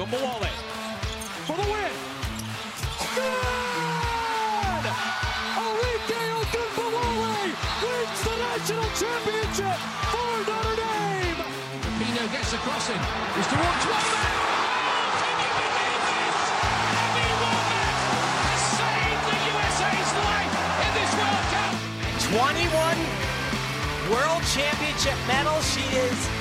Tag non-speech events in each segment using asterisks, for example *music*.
Ogunbowale for the win. Good! Arike Ogunbowale wins the national championship for Notre Dame. Pino gets the crossing. He's towards Wambach. Can you believe this? Abby Wambach has the USA's life in this World Cup. 21 world championship medals. She is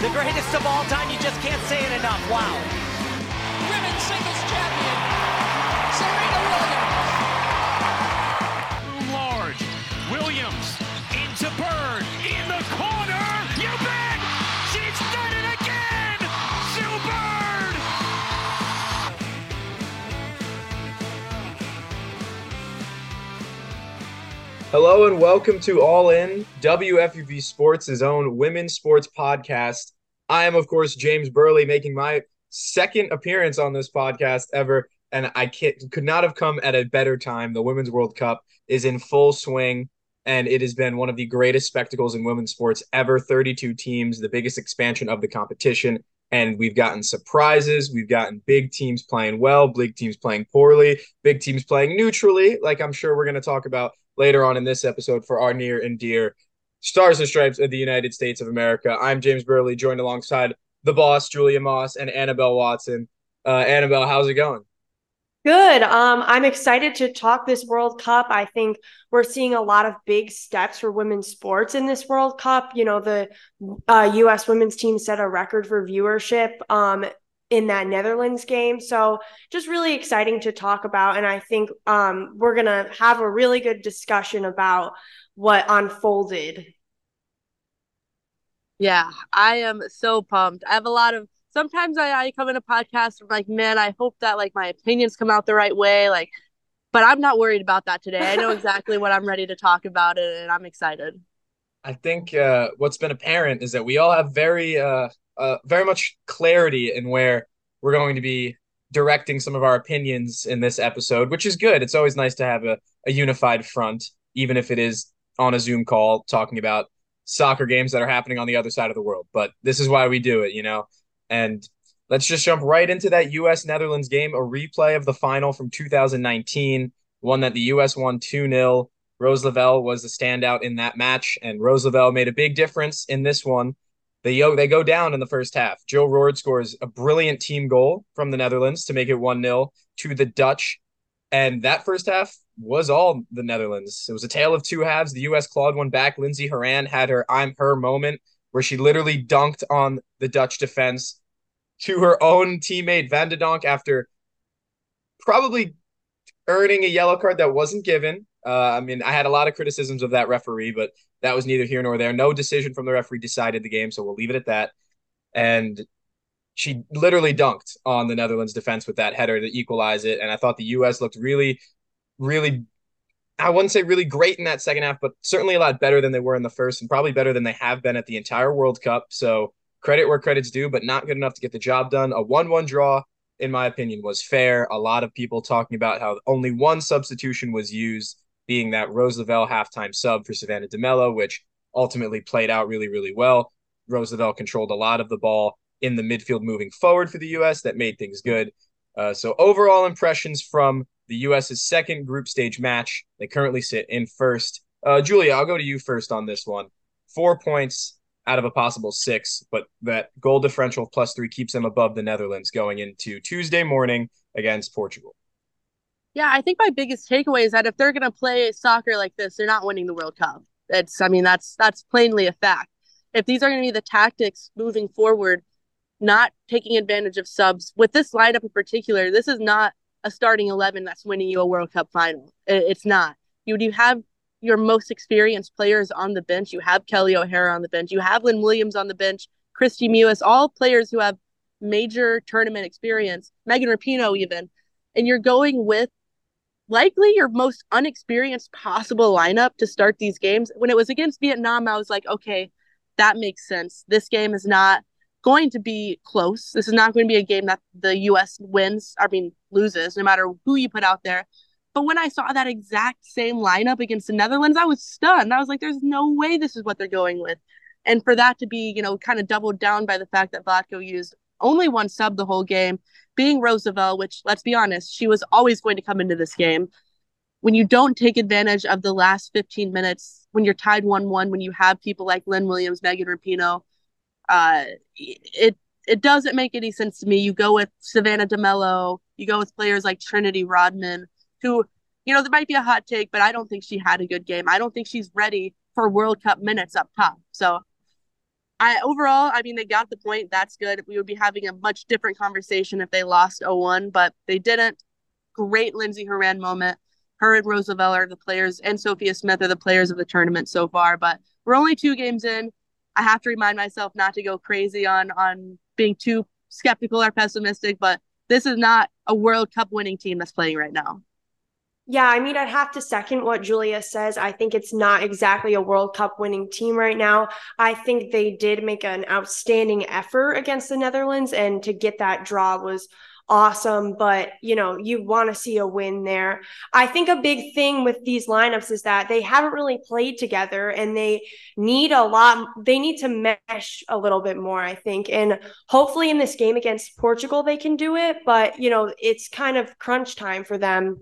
the greatest of all time. You just can't say it enough. Wow. Hello and welcome to All In, WFUV Sports' own women's sports podcast. I am, of course, James Birle, making my second appearance on this podcast ever, and I could not have come at a better time. The Women's World Cup is in full swing, and it has been one of the greatest spectacles in women's sports ever. 32 teams, the biggest expansion of the competition, and we've gotten surprises. We've gotten big teams playing well, big teams playing poorly, big teams playing neutrally, like I'm sure we're going to talk about later on in this episode for our near and dear Stars and Stripes of the United States of America. I'm James Birle, joined alongside the boss, Julia Moss, and Annabelle Watson. Uh, Annabelle, how's it going? Good. Um, I'm excited to talk this World Cup. I think we're seeing a lot of big steps for women's sports in this World Cup. You know, the uh, U.S. women's team set a record for viewership um, in that Netherlands game. So just really exciting to talk about. And I think um, we're going to have a really good discussion about what unfolded. Yeah, I am so pumped. I have a lot of sometimes I, I come in a podcast I'm like, man, I hope that like my opinions come out the right way. Like, but I'm not worried about that today. I know *laughs* exactly what I'm ready to talk about it and I'm excited. I think uh, what's been apparent is that we all have very, uh, uh, very much clarity in where we're going to be directing some of our opinions in this episode, which is good. It's always nice to have a, a unified front, even if it is on a Zoom call talking about soccer games that are happening on the other side of the world. But this is why we do it, you know? And let's just jump right into that US Netherlands game, a replay of the final from 2019, one that the US won 2 0. Rose Lavelle was the standout in that match, and Rose Lavelle made a big difference in this one. They, they go down in the first half. Joe Roord scores a brilliant team goal from the Netherlands to make it 1 0 to the Dutch. And that first half was all the Netherlands. It was a tale of two halves. The U.S. clawed one back. Lindsey Horan had her I'm her moment where she literally dunked on the Dutch defense to her own teammate Van de Donk after probably earning a yellow card that wasn't given. Uh, I mean, I had a lot of criticisms of that referee, but that was neither here nor there. No decision from the referee decided the game, so we'll leave it at that. And she literally dunked on the Netherlands defense with that header to equalize it. And I thought the U.S. looked really, really, I wouldn't say really great in that second half, but certainly a lot better than they were in the first and probably better than they have been at the entire World Cup. So credit where credit's due, but not good enough to get the job done. A 1 1 draw, in my opinion, was fair. A lot of people talking about how only one substitution was used, being that Rose Lavelle halftime sub for Savannah DeMelo, which ultimately played out really, really well. Rose Lavelle controlled a lot of the ball in the midfield moving forward for the U.S. that made things good. Uh, so overall impressions from the U.S.'s second group stage match. They currently sit in first. Uh, Julia, I'll go to you first on this one. Four points out of a possible six, but that goal differential of plus three keeps them above the Netherlands going into Tuesday morning against Portugal. Yeah, I think my biggest takeaway is that if they're going to play soccer like this, they're not winning the World Cup. It's, I mean, that's that's plainly a fact. If these are going to be the tactics moving forward, not taking advantage of subs with this lineup in particular, this is not a starting eleven that's winning you a World Cup final. It's not. You you have your most experienced players on the bench. You have Kelley O'Hara on the bench. You have Lynn Williams on the bench. Kristie Mewis, all players who have major tournament experience. Megan Rapinoe even, and you're going with likely your most unexperienced possible lineup to start these games. When it was against Vietnam, I was like, okay, that makes sense. This game is not going to be close. This is not going to be a game that the US wins, I mean, loses, no matter who you put out there. But when I saw that exact same lineup against the Netherlands, I was stunned. I was like, there's no way this is what they're going with. And for that to be, you know, kind of doubled down by the fact that Vlatko used only one sub the whole game, being Rose Lavelle, which let's be honest, she was always going to come into this game. When you don't take advantage of the last 15 minutes, when you're tied 1 1, when you have people like Lynn Williams, Megan Rapinoe, uh, it it doesn't make any sense to me. You go with Savannah DeMelo, you go with players like Trinity Rodman, who, you know, there might be a hot take, but I don't think she had a good game. I don't think she's ready for World Cup minutes up top. So I overall, I mean, they got the point. That's good. We would be having a much different conversation if they lost 0-1, but they didn't. Great Lindsey Horan moment. Her and Rose Lavelle are the players, and Sophia Smith are the players of the tournament so far. But we're only two games in. I have to remind myself not to go crazy on on being too skeptical or pessimistic, but this is not a World Cup winning team that's playing right now. Yeah, I mean, I'd have to second what Julia says. I think it's not exactly a World Cup winning team right now. I think they did make an outstanding effort against the Netherlands, and to get that draw was awesome, but you know, you want to see a win there. I think a big thing with these lineups is that they haven't really played together and they need a lot, they need to mesh a little bit more, I think. And hopefully in this game against Portugal, they can do it, but you know, it's kind of crunch time for them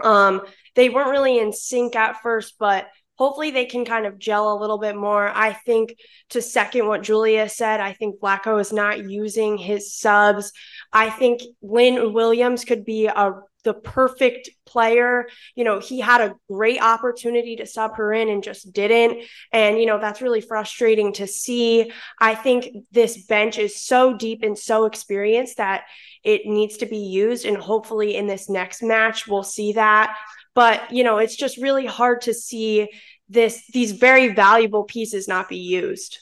um, they weren't really in sync at first, but hopefully they can kind of gel a little bit more. I think to second what Julia said, I think Vlatko is not using his subs. I think Lynn Williams could be a the perfect player. You know, he had a great opportunity to sub her in and just didn't. And, you know, that's really frustrating to see. I think this bench is so deep and so experienced that it needs to be used. And hopefully in this next match, we'll see that. But, you know, it's just really hard to see this these very valuable pieces not be used.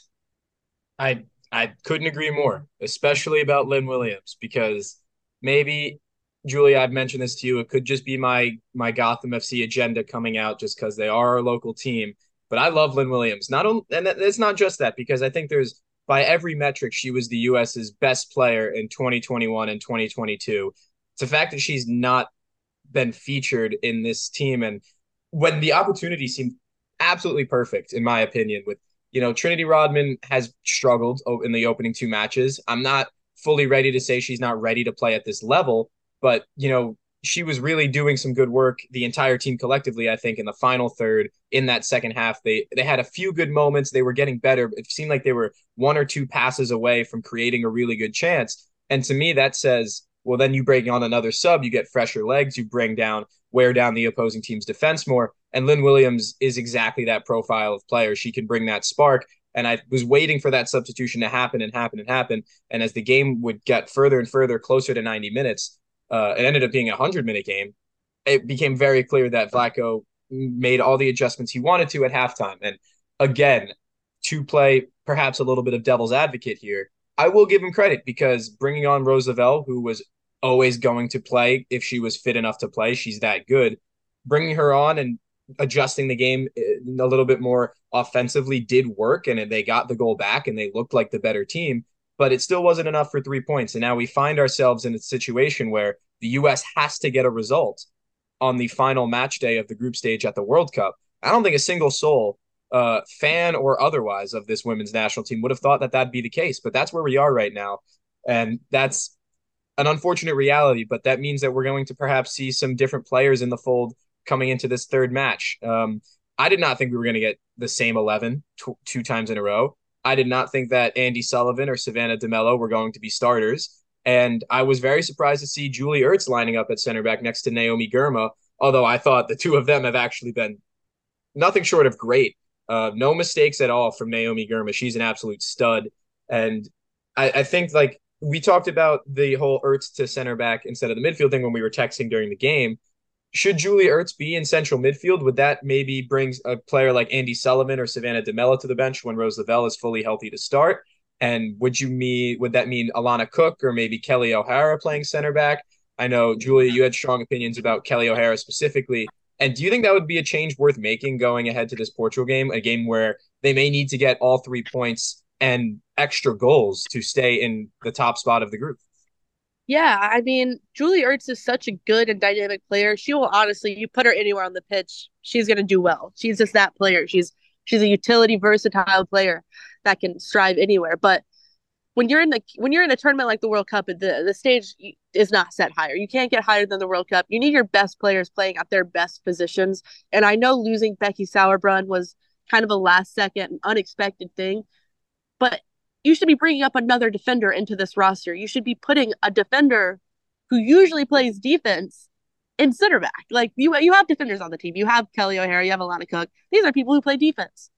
I I couldn't agree more, especially about Lynn Williams, because maybe Julie, I've mentioned this to you. It could just be my my Gotham FC agenda coming out just because they are our local team. But I love Lynn Williams. Not only, and it's not just that because I think there's by every metric, she was the U.S.'s best player in 2021 and 2022. It's the fact that she's not been featured in this team, and when the opportunity seemed absolutely perfect, in my opinion, with you know Trinity Rodman has struggled in the opening two matches. I'm not fully ready to say she's not ready to play at this level, but you know she was really doing some good work. The entire team collectively, I think, in the final third, in that second half, they they had a few good moments. They were getting better. It seemed like they were one or two passes away from creating a really good chance. And to me, that says, well, then you bring on another sub, you get fresher legs, you bring down, wear down the opposing team's defense more. And Lynn Williams is exactly that profile of player. She can bring that spark. And I was waiting for that substitution to happen and happen and happen. And as the game would get further and further closer to 90 minutes, uh, it ended up being a hundred minute game. It became very clear that Vlatko made all the adjustments he wanted to at halftime. And again, to play perhaps a little bit of devil's advocate here, I will give him credit because bringing on Rose Lavelle, who was always going to play if she was fit enough to play, she's that good. Bringing her on and adjusting the game uh, a little bit more offensively did work, and they got the goal back and they looked like the better team but it still wasn't enough for three points. And now we find ourselves in a situation where the U.S. has to get a result on the final match day of the group stage at the World Cup. I don't think a single soul, uh, fan or otherwise, of this women's national team would have thought that that'd be the case. But that's where we are right now. And that's an unfortunate reality, but that means that we're going to perhaps see some different players in the fold coming into this third match. Um, I did not think we were going to get the same 11 t- two times in a row. I did not think that Andi Sullivan or Savannah DeMelo were going to be starters. And I was very surprised to see Julie Ertz lining up at center back next to Naomi Girma, although I thought the two of them have actually been nothing short of great. Uh, no mistakes at all from Naomi Girma. She's an absolute stud. And I, I think like we talked about the whole Ertz to center back instead of the midfield thing when we were texting during the game should Julie Ertz be in central midfield? Would that maybe bring a player like Andi Sullivan or Savannah DeMelo to the bench when Rose Lavelle is fully healthy to start? And would you mean would that mean Alana Cook or maybe Kelley O'Hara playing center back? I know Julia, you had strong opinions about Kelley O'Hara specifically. And do you think that would be a change worth making going ahead to this Portugal game, a game where they may need to get all three points and extra goals to stay in the top spot of the group? Yeah, I mean, Julie Ertz is such a good and dynamic player. She will honestly, you put her anywhere on the pitch, she's going to do well. She's just that player. She's she's a utility, versatile player that can strive anywhere. But when you're in the when you're in a tournament like the World Cup, the the stage is not set higher. You can't get higher than the World Cup. You need your best players playing at their best positions. And I know losing Becky Sauerbrunn was kind of a last second unexpected thing, but you should be bringing up another defender into this roster. You should be putting a defender who usually plays defense in center back. Like you you have defenders on the team. You have Kelley O'Hara, you have Alana Cook. These are people who play defense.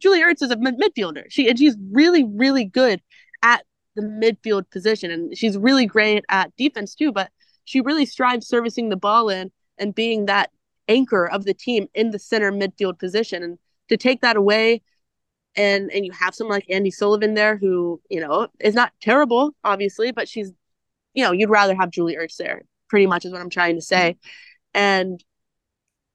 Julie Ertz is a midfielder. She and she's really, really good at the midfield position, and she's really great at defense too. But she really strives servicing the ball in and being that anchor of the team in the center midfield position. And to take that away, and and you have someone like Andi Sullivan there, who you know is not terrible, obviously, but she's, you know, you'd rather have Julie Ertz there. Pretty much is what I'm trying to say. And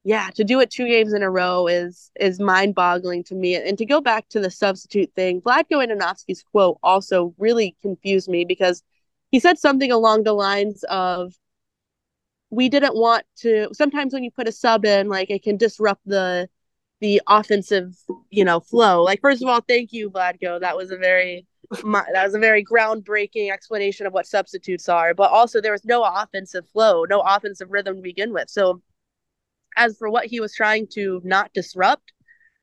yeah, to do it two games in a row is is mind boggling to me. And to go back to the substitute thing, Vlatko Andonovski's quote also really confused me because he said something along the lines of we didn't want to sometimes when you put a sub in like it can disrupt the the offensive you know flow. Like first of all thank you Vlatko. That was a very my, that was a very groundbreaking explanation of what substitutes are. But also there was no offensive flow no offensive rhythm to begin with. So as for what he was trying to not disrupt,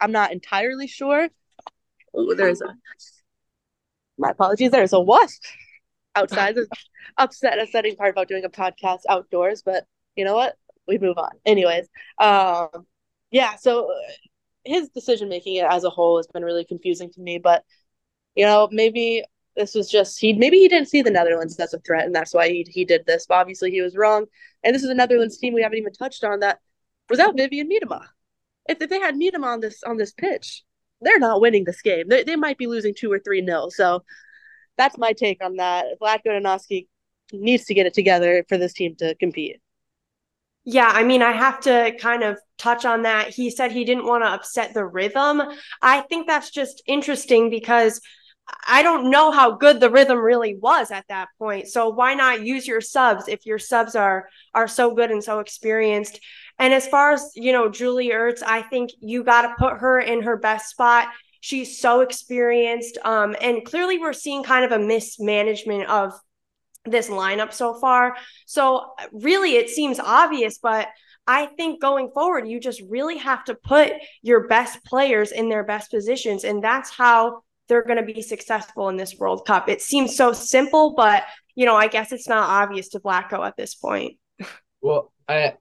I'm not entirely sure. Oh, there's a my apologies. There's a wasp outside. There's upset upsetting part about doing a podcast outdoors, but you know what? We move on. Anyways, um, yeah. So his decision making as a whole has been really confusing to me. But you know, maybe this was just he maybe he didn't see the Netherlands as a threat, and that's why he he did this. But obviously, he was wrong. And this is a Netherlands team we haven't even touched on that without Vivianne Miedema. If, if they had Miedema on this on this pitch, they're not winning this game. They, they might be losing two or three nil. So that's my take on that. Vlatko Andonovski needs to get it together for this team to compete. Yeah, I mean, I have to kind of touch on that. He said he didn't want to upset the rhythm. I think that's just interesting because I don't know how good the rhythm really was at that point. So why not use your subs if your subs are are so good and so experienced? And as far as, you know, Julie Ertz, I think you got to put her in her best spot. She's so experienced. Um, and clearly we're seeing kind of a mismanagement of this lineup so far. So really it seems obvious, but I think going forward, you just really have to put your best players in their best positions. And that's how they're going to be successful in this World Cup. It seems so simple, but you know, I guess it's not obvious to Vlatko at this point. Well, I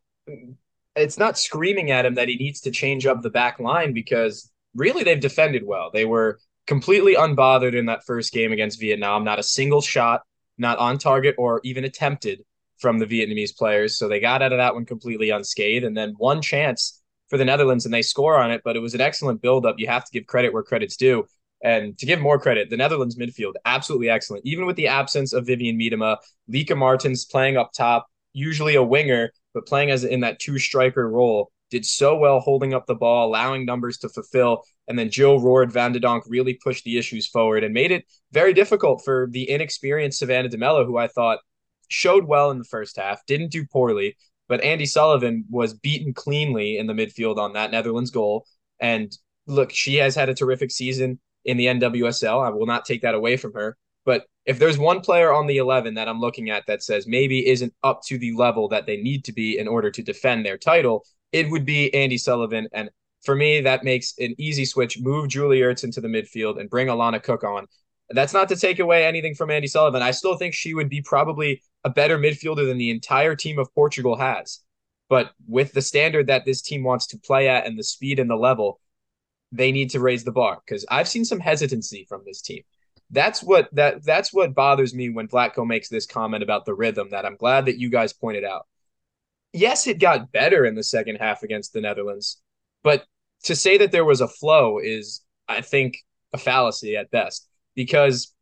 it's not screaming at him that he needs to change up the back line because really they've defended well. They were completely unbothered in that first game against Vietnam. Not a single shot, not on target or even attempted from the Vietnamese players. So they got out of that one completely unscathed. And then one chance for the Netherlands and they score on it, but it was an excellent buildup. You have to give credit where credit's due. And to give more credit, the Netherlands midfield, absolutely excellent. Even with the absence of Vivianne Miedema, Lieke Martens playing up top, usually a winger, but playing as in that two striker role, did so well holding up the ball, allowing numbers to fulfill. And then Joe Roord Van de Donk really pushed the issues forward and made it very difficult for the inexperienced Savannah DeMelo, who I thought showed well in the first half, didn't do poorly, but Andi Sullivan was beaten cleanly in the midfield on that Netherlands goal. And look, she has had a terrific season in the NWSL. I will not take that away from her. But if there's one player on the 11 that I'm looking at that says maybe isn't up to the level that they need to be in order to defend their title, it would be Andi Sullivan. And for me, that makes an easy switch. Move Julie Ertz into the midfield and bring Alana Cook on. That's not to take away anything from Andi Sullivan. I still think she would be probably a better midfielder than the entire team of Portugal has. But with the standard that this team wants to play at and the speed and the level, they need to raise the bar because I've seen some hesitancy from this team that's what that that's what bothers me when Vlatko makes this comment about the rhythm that I'm glad that you guys pointed out. Yes, it got better in the second half against the Netherlands, but to say that there was a flow is I think a fallacy at best because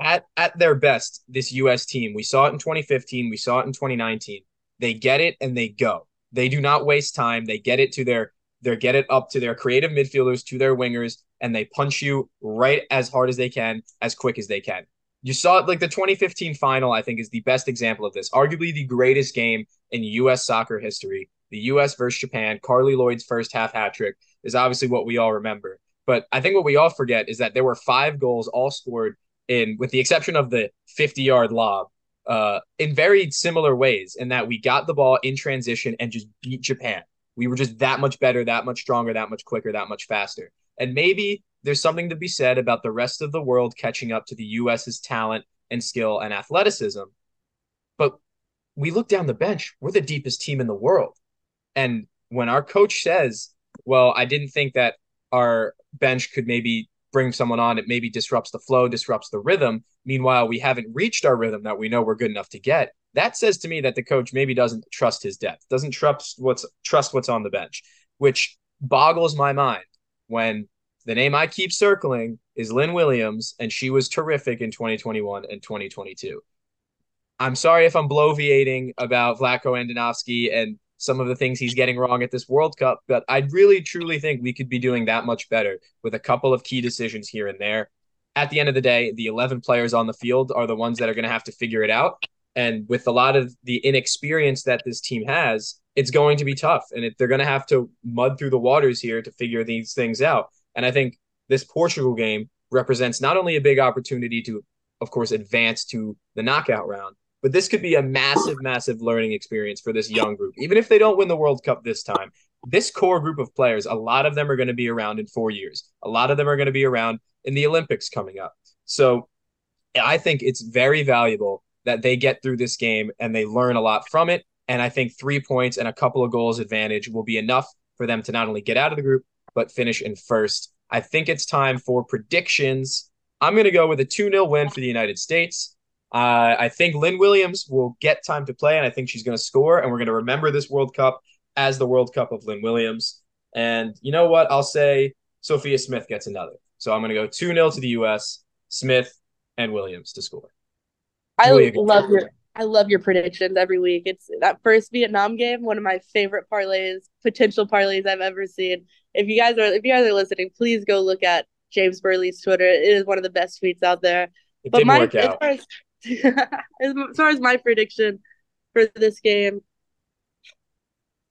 at at their best this US team, we saw it in 2015, we saw it in 2019. They get it and they go. They do not waste time. They get it to their they get it up to their creative midfielders, to their wingers, and they punch you right as hard as they can, as quick as they can. You saw it like the 2015 final, I think, is the best example of this. Arguably the greatest game in U.S. soccer history. The U.S. versus Japan, Carli Lloyd's first half hat trick is obviously what we all remember. But I think what we all forget is that there were five goals all scored in, with the exception of the 50 yard lob, uh, in very similar ways, in that we got the ball in transition and just beat Japan. We were just that much better, that much stronger, that much quicker, that much faster. And maybe there's something to be said about the rest of the world catching up to the US's talent and skill and athleticism. But we look down the bench, we're the deepest team in the world. And when our coach says, well, I didn't think that our bench could maybe bring someone on, it maybe disrupts the flow, disrupts the rhythm. Meanwhile, we haven't reached our rhythm that we know we're good enough to get. That says to me that the coach maybe doesn't trust his depth, doesn't trust what's trust what's on the bench, which boggles my mind when the name I keep circling is Lynn Williams, and she was terrific in 2021 and 2022. I'm sorry if I'm bloviating about Vlatko Andonovski and some of the things he's getting wrong at this World Cup, but I really truly think we could be doing that much better with a couple of key decisions here and there. At the end of the day, the 11 players on the field are the ones that are going to have to figure it out. And with a lot of the inexperience that this team has, it's going to be tough. And it, they're going to have to mud through the waters here to figure these things out. And I think this Portugal game represents not only a big opportunity to, of course, advance to the knockout round, but this could be a massive, massive learning experience for this young group. Even if they don't win the World Cup this time, this core group of players, a lot of them are going to be around in four years. A lot of them are going to be around in the Olympics coming up. So I think it's very valuable that they get through this game and they learn a lot from it. And I think three points and a couple of goals advantage will be enough for them to not only get out of the group, but finish in first. I think it's time for predictions. I'm going to go with a 2 0 win for the United States. Uh, I think Lynn Williams will get time to play, and I think she's going to score. And we're going to remember this World Cup as the World Cup of Lynn Williams. And you know what? I'll say Sophia Smith gets another. So I'm going to go 2 0 to the U.S., Smith and Williams to score. I love your I love your predictions every week. It's that first Vietnam game, one of my favorite parlays, potential parlays I've ever seen. If you guys are if you guys are listening, please go look at James Birle's Twitter. It is one of the best tweets out there. It but my, as far as, *laughs* as far as my prediction for this game,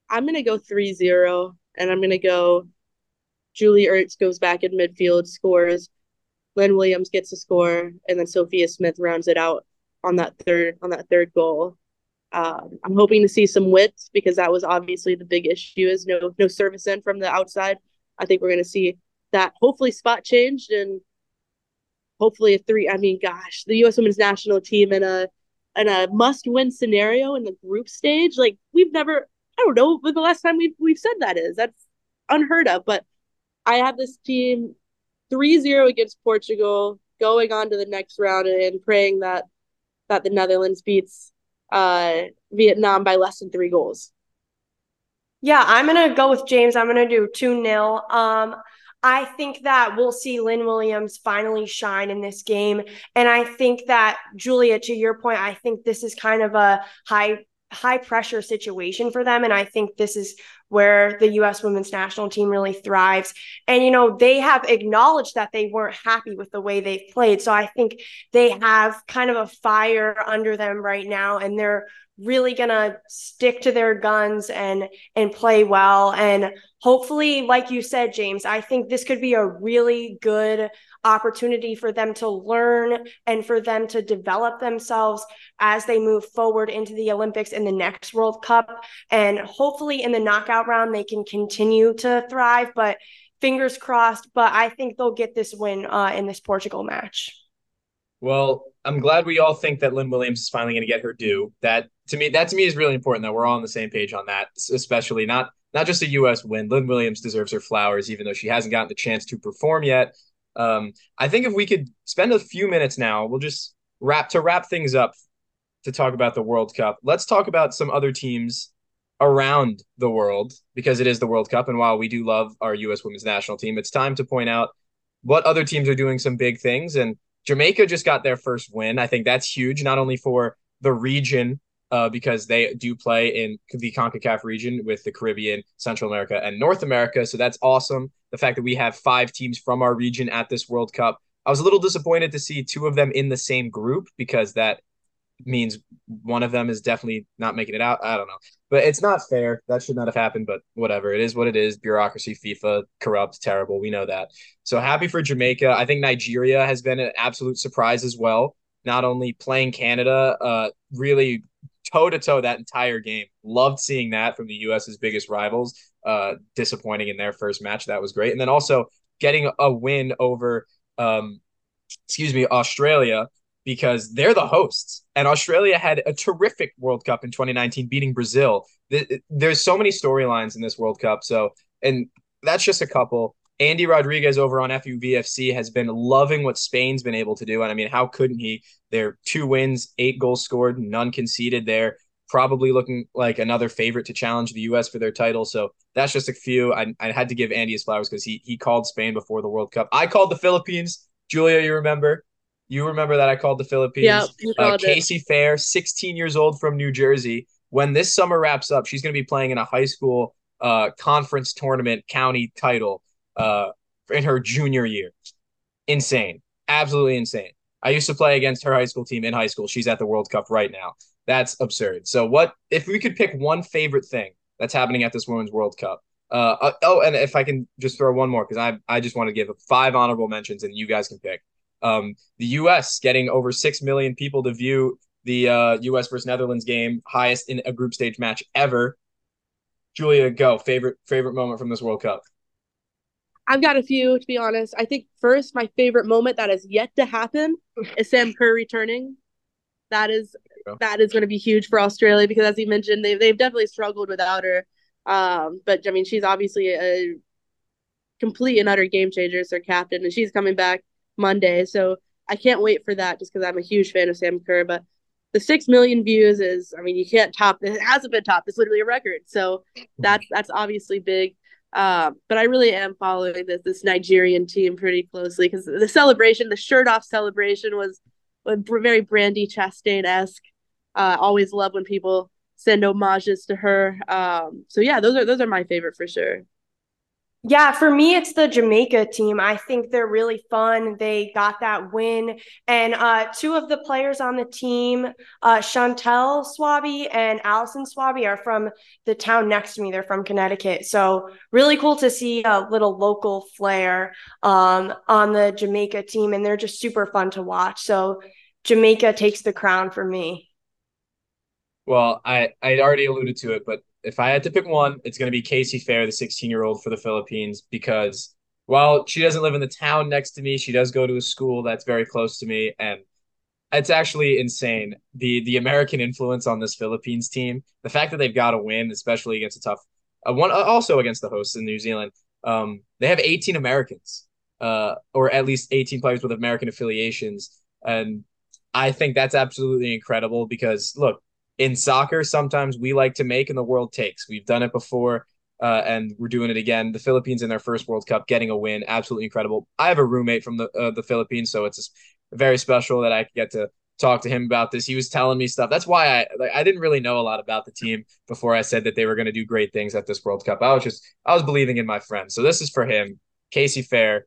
I'm gonna go 3-0 and I'm gonna go Julie Ertz goes back in midfield, scores, Lynn Williams gets a score, and then Sophia Smith rounds it out on that third on that third goal. Um, I'm hoping to see some width because that was obviously the big issue is no no service in from the outside. I think we're going to see that hopefully spot changed and hopefully a three. I mean, gosh, the U.S. Women's National Team in a in a must win scenario in the group stage. Like we've never, I don't know, when the last time we've we've said that is. That's unheard of. But I have this team 3-0 against Portugal, going on to the next round and praying that that the Netherlands beats uh, Vietnam by less than three goals. Yeah, I'm gonna go with James. I'm gonna do two 0 Um, I think that we'll see Lynn Williams finally shine in this game, and I think that Julia, to your point, I think this is kind of a high high pressure situation for them, and I think this is where the US women's national team really thrives. And, you know, they have acknowledged that they weren't happy with the way they've played. So I think they have kind of a fire under them right now, and they're really gonna stick to their guns and and play well. And hopefully like you said james i think this could be a really good opportunity for them to learn and for them to develop themselves as they move forward into the olympics in the next world cup. And hopefully in the knockout round they can continue to thrive but fingers crossed but i think they'll get this win uh, in this portugal match well, I'm glad we all think that Lynn Williams is finally going to get her due. That to me, that to me is really important that we're all on the same page on that. Especially not not just a U.S. win. Lynn Williams deserves her flowers, even though she hasn't gotten the chance to perform yet. Um, I think if we could spend a few minutes now, we'll just wrap to wrap things up to talk about the World Cup. Let's talk about some other teams around the world because it is the World Cup. And while we do love our U.S. women's national team, it's time to point out what other teams are doing some big things and Jamaica just got their first win. I think that's huge, not only for the region, uh, because they do play in the CONCACAF region with the Caribbean, Central America, and North America. So that's awesome. The fact that we have five teams from our region at this World Cup. I was a little disappointed to see two of them in the same group because that means one of them is definitely not making it out. I don't know. But it's not fair. That should not have happened, but whatever. It is what it is. Bureaucracy, FIFA, corrupt, terrible. We know that. So happy for Jamaica. I think Nigeria has been an absolute surprise as well. Not only playing Canada, uh, really toe to toe that entire game. Loved seeing that from the US's biggest rivals. Uh, disappointing in their first match. That was great. And then also getting a win over um, excuse me, Australia because they're the hosts. And Australia had a terrific World Cup in 2019, beating Brazil. There's so many storylines in this World Cup. So, and that's just a couple. Andy Rodriguez over on FUVFC has been loving what Spain's been able to do. And I mean, how couldn't he? They're two wins, eight goals scored, none conceded there. Probably looking like another favorite to challenge the U.S. for their title. So that's just a few. I, I had to give Andy his flowers because he he called Spain before the World Cup. I called the Philippines. Julia, you remember? You remember that I called the Philippines. Yeah, uh, Casey it. Phair, 16 years old from New Jersey. When this summer wraps up, she's going to be playing in a high school uh, conference tournament county title uh, in her junior year. Insane. Absolutely insane. I used to play against her high school team in high school. She's at the World Cup right now. That's absurd. So, what if we could pick one favorite thing that's happening at this Women's World Cup? Uh, uh oh, and if I can just throw one more because I I just want to give five honorable mentions and you guys can pick. Um, the U.S. getting over six million people to view the uh, U.S. versus Netherlands game, highest in a group stage match ever. Julia, go favorite favorite moment from this World Cup. I've got a few to be honest. I think first my favorite moment that has yet to happen is Sam Kerr returning. That is that is going to be huge for Australia because as you mentioned, they they've definitely struggled without her. Um, but I mean, she's obviously a complete and utter game changer as their captain, and she's coming back Monday. So I can't wait for that just because I'm a huge fan of Sam Kerr. But the six million views is, I mean, you can't top it. hasn't been topped. It's literally a record. So that's that's obviously big. Um, but I really am following this this Nigerian team pretty closely because the celebration, the shirt off celebration, was, very Brandi Chastain esque. Uh, always love when people send homages to her. Um, so yeah, those are those are my favorite for sure. Yeah, for me, it's the Jamaica team. I think they're really fun. They got that win. And uh, two of the players on the team, uh, Chantelle Swaby and Allyson Swaby, are from the town next to me. They're from Connecticut. So, really cool to see a little local flair um, on the Jamaica team. And they're just super fun to watch. So, Jamaica takes the crown for me. Well, I, I already alluded to it, but if I had to pick one, it's going to be Casey Phair, the 16 year old for the Philippines, because while she doesn't live in the town next to me, she does go to a school that's very close to me, and it's actually insane the the American influence on this Philippines team. The fact that they've got to win, especially against a tough uh, one, also against the hosts in New Zealand. Um, they have 18 Americans, uh, or at least 18 players with American affiliations, and I think that's absolutely incredible because look, in soccer, sometimes we like to make and the world takes. We've done it before. Uh, and we're doing it again. The Philippines in their first World Cup, getting a win, absolutely incredible. I have a roommate from the uh, the Philippines, so it's very special that I get to talk to him about this. He was telling me stuff. That's why I like, I didn't really know a lot about the team before I said that they were going to do great things at this World Cup. I was just I was believing in my friend. So this is for him, Casey Phair,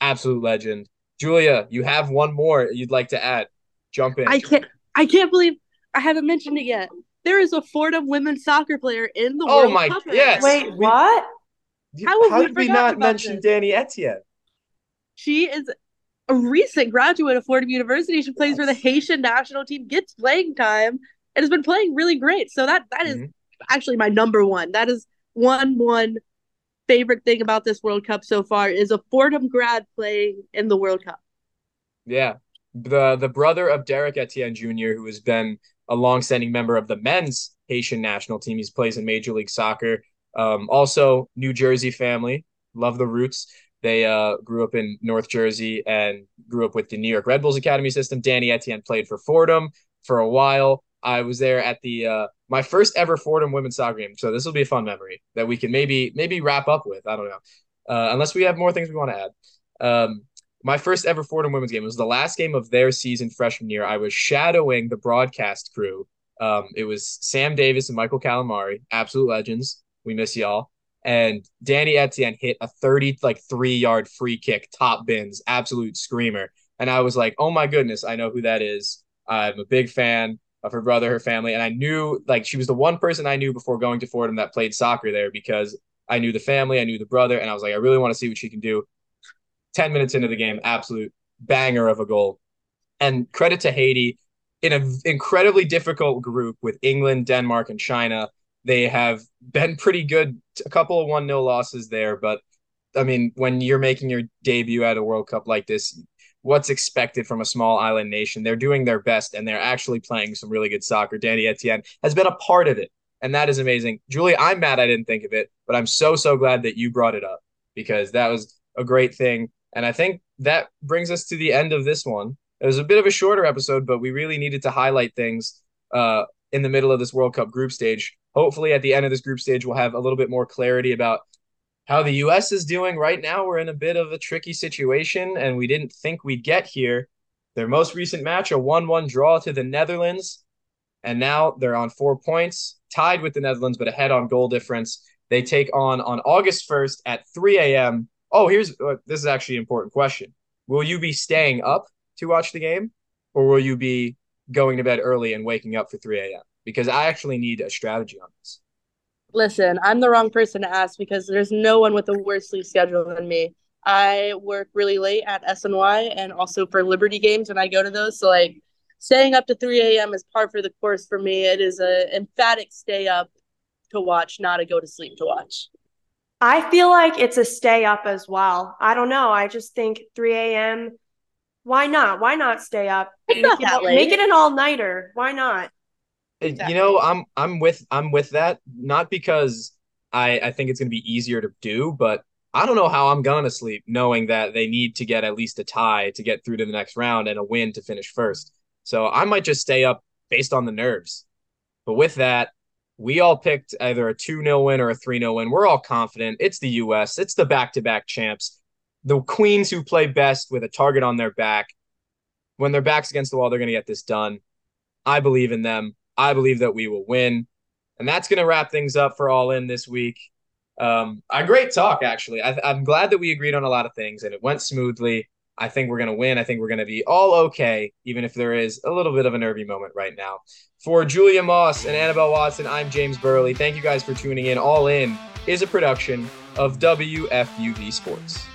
absolute legend. Julia, you have one more you'd like to add. Jump in. I can't. I can't believe I haven't mentioned it yet. There is a Fordham women's soccer player in the World University. oh World my, Cup. Yes. Wait, what? How, How we did we not mention this? Dani Etienne? She is a recent graduate of Fordham University. She plays yes. for the Haitian national team, gets playing time, and has been playing really great. So that that is mm-hmm. actually my number one. That is one one favorite thing about this World Cup so far is a Fordham grad playing in the World Cup. Yeah. The the brother of Derek Etienne Jr., who has been a longstanding member of the men's Haitian national team. He plays in Major League Soccer. Um, also, New Jersey family, love the roots. They uh, grew up in North Jersey and grew up with the New York Red Bulls academy system. Dani Etienne played for Fordham for a while. I was there at the uh, my first ever Fordham women's soccer game, so this will be a fun memory that we can maybe maybe wrap up with. I don't know, uh, unless we have more things we want to add. Um, my first ever Fordham women's game. It was the last game of their season freshman year. I was shadowing the broadcast crew. Um, it was Sam Davis and Michael Calamari, absolute legends. We miss y'all. And Dani Etienne hit a 30, like three yard free kick, top bins, absolute screamer. And I was like, oh my goodness, I know who that is. I'm a big fan of her brother, her family, and I knew like she was the one person I knew before going to Fordham that played soccer there because I knew the family, I knew the brother, and I was like, I really want to see what she can do. 10 minutes into the game, absolute banger of a goal. And credit to Haiti in an incredibly difficult group with England, Denmark, and China. They have been pretty good. A couple of 1 0 losses there. But I mean, when you're making your debut at a World Cup like this, what's expected from a small island nation? They're doing their best and they're actually playing some really good soccer. Dani Etienne has been a part of it. And that is amazing. Julie, I'm mad I didn't think of it, but I'm so, so glad that you brought it up because that was a great thing. And I think that brings us to the end of this one. It was a bit of a shorter episode, but we really needed to highlight things uh, in the middle of this World Cup group stage. Hopefully, at the end of this group stage, we'll have a little bit more clarity about how the U.S. is doing. Right now, we're in a bit of a tricky situation, and we didn't think we'd get here. Their most recent match, a 1 1 draw to the Netherlands, and now they're on four points, tied with the Netherlands, but ahead on goal difference. They take on on August 1st at 3 a.m. Oh, here's uh, this is actually an important question. Will you be staying up to watch the game, or will you be going to bed early and waking up for 3 a.m.? Because I actually need a strategy on this. Listen, I'm the wrong person to ask because there's no one with a worse sleep schedule than me. I work really late at SNY and also for Liberty games when I go to those. So like staying up to 3 a.m. is par for the course for me. It is a emphatic stay up to watch, not a go to sleep to watch. I feel like it's a stay up as well. I don't know. I just think 3 a.m. Why not? Why not stay up? It's Make not it, that late. make it an all nighter. Why not? Uh, you know, I'm I'm with I'm with that. Not because I I think it's gonna be easier to do, but I don't know how I'm gonna sleep knowing that they need to get at least a tie to get through to the next round and a win to finish first. So I might just stay up based on the nerves. But with that, we all picked either a 2 0 win or a 3 0 win. We're all confident. It's the US, it's the back to back champs, the Queens who play best with a target on their back. When their back's against the wall, they're going to get this done. I believe in them. I believe that we will win. And that's going to wrap things up for All In this week. Um, a great talk, actually. I, I'm glad that we agreed on a lot of things and it went smoothly. I think we're going to win. I think we're going to be all okay, even if there is a little bit of a nervy moment right now. For Julia Moss and Annabelle Watson, I'm James Birle. Thank you guys for tuning in. All In is a production of WFUV Sports.